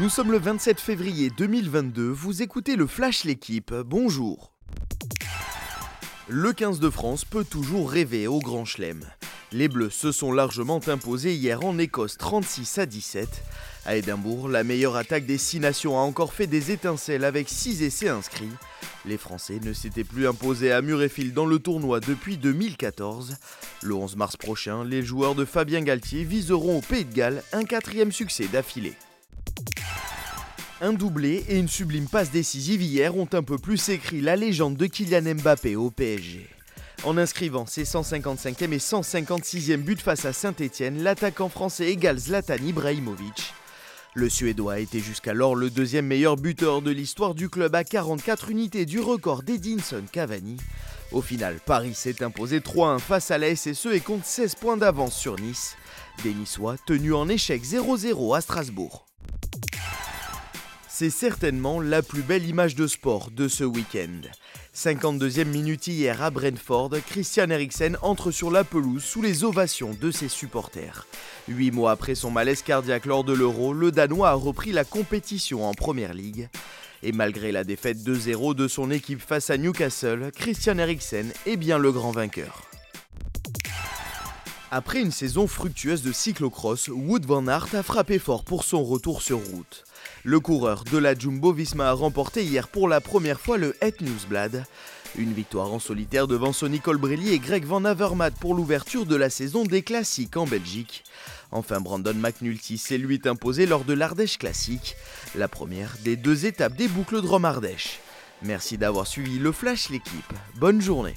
Nous sommes le 27 février 2022, vous écoutez le Flash L'équipe, bonjour. Le 15 de France peut toujours rêver au Grand Chelem. Les Bleus se sont largement imposés hier en Écosse 36 à 17. À Édimbourg, la meilleure attaque des six nations a encore fait des étincelles avec 6 essais inscrits. Les Français ne s'étaient plus imposés à Murrayfield dans le tournoi depuis 2014. Le 11 mars prochain, les joueurs de Fabien Galtier viseront au Pays de Galles un quatrième succès d'affilée. Un doublé et une sublime passe décisive hier ont un peu plus écrit la légende de Kylian Mbappé au PSG. En inscrivant ses 155e et 156e buts face à Saint-Etienne, l'attaquant français égale Zlatan Ibrahimovic. Le Suédois était jusqu'alors le deuxième meilleur buteur de l'histoire du club à 44 unités du record d'Edinson Cavani. Au final, Paris s'est imposé 3-1 face à la SSE et compte 16 points d'avance sur Nice. Des Niçois tenus en échec 0-0 à Strasbourg. C'est certainement la plus belle image de sport de ce week-end. 52e minute hier à Brentford, Christian Eriksen entre sur la pelouse sous les ovations de ses supporters. Huit mois après son malaise cardiaque lors de l'Euro, le Danois a repris la compétition en Première Ligue. Et malgré la défaite 2-0 de son équipe face à Newcastle, Christian Eriksen est bien le grand vainqueur. Après une saison fructueuse de cyclocross, Wood Van Aert a frappé fort pour son retour sur route. Le coureur de la Jumbo Visma a remporté hier pour la première fois le Het Newsblad. Une victoire en solitaire devant Sonny Colbrelli et Greg Van Avermaet pour l'ouverture de la saison des classiques en Belgique. Enfin, Brandon McNulty s'est lui imposé lors de l'Ardèche Classique, la première des deux étapes des boucles de Rome-Ardèche. Merci d'avoir suivi le Flash l'équipe. Bonne journée.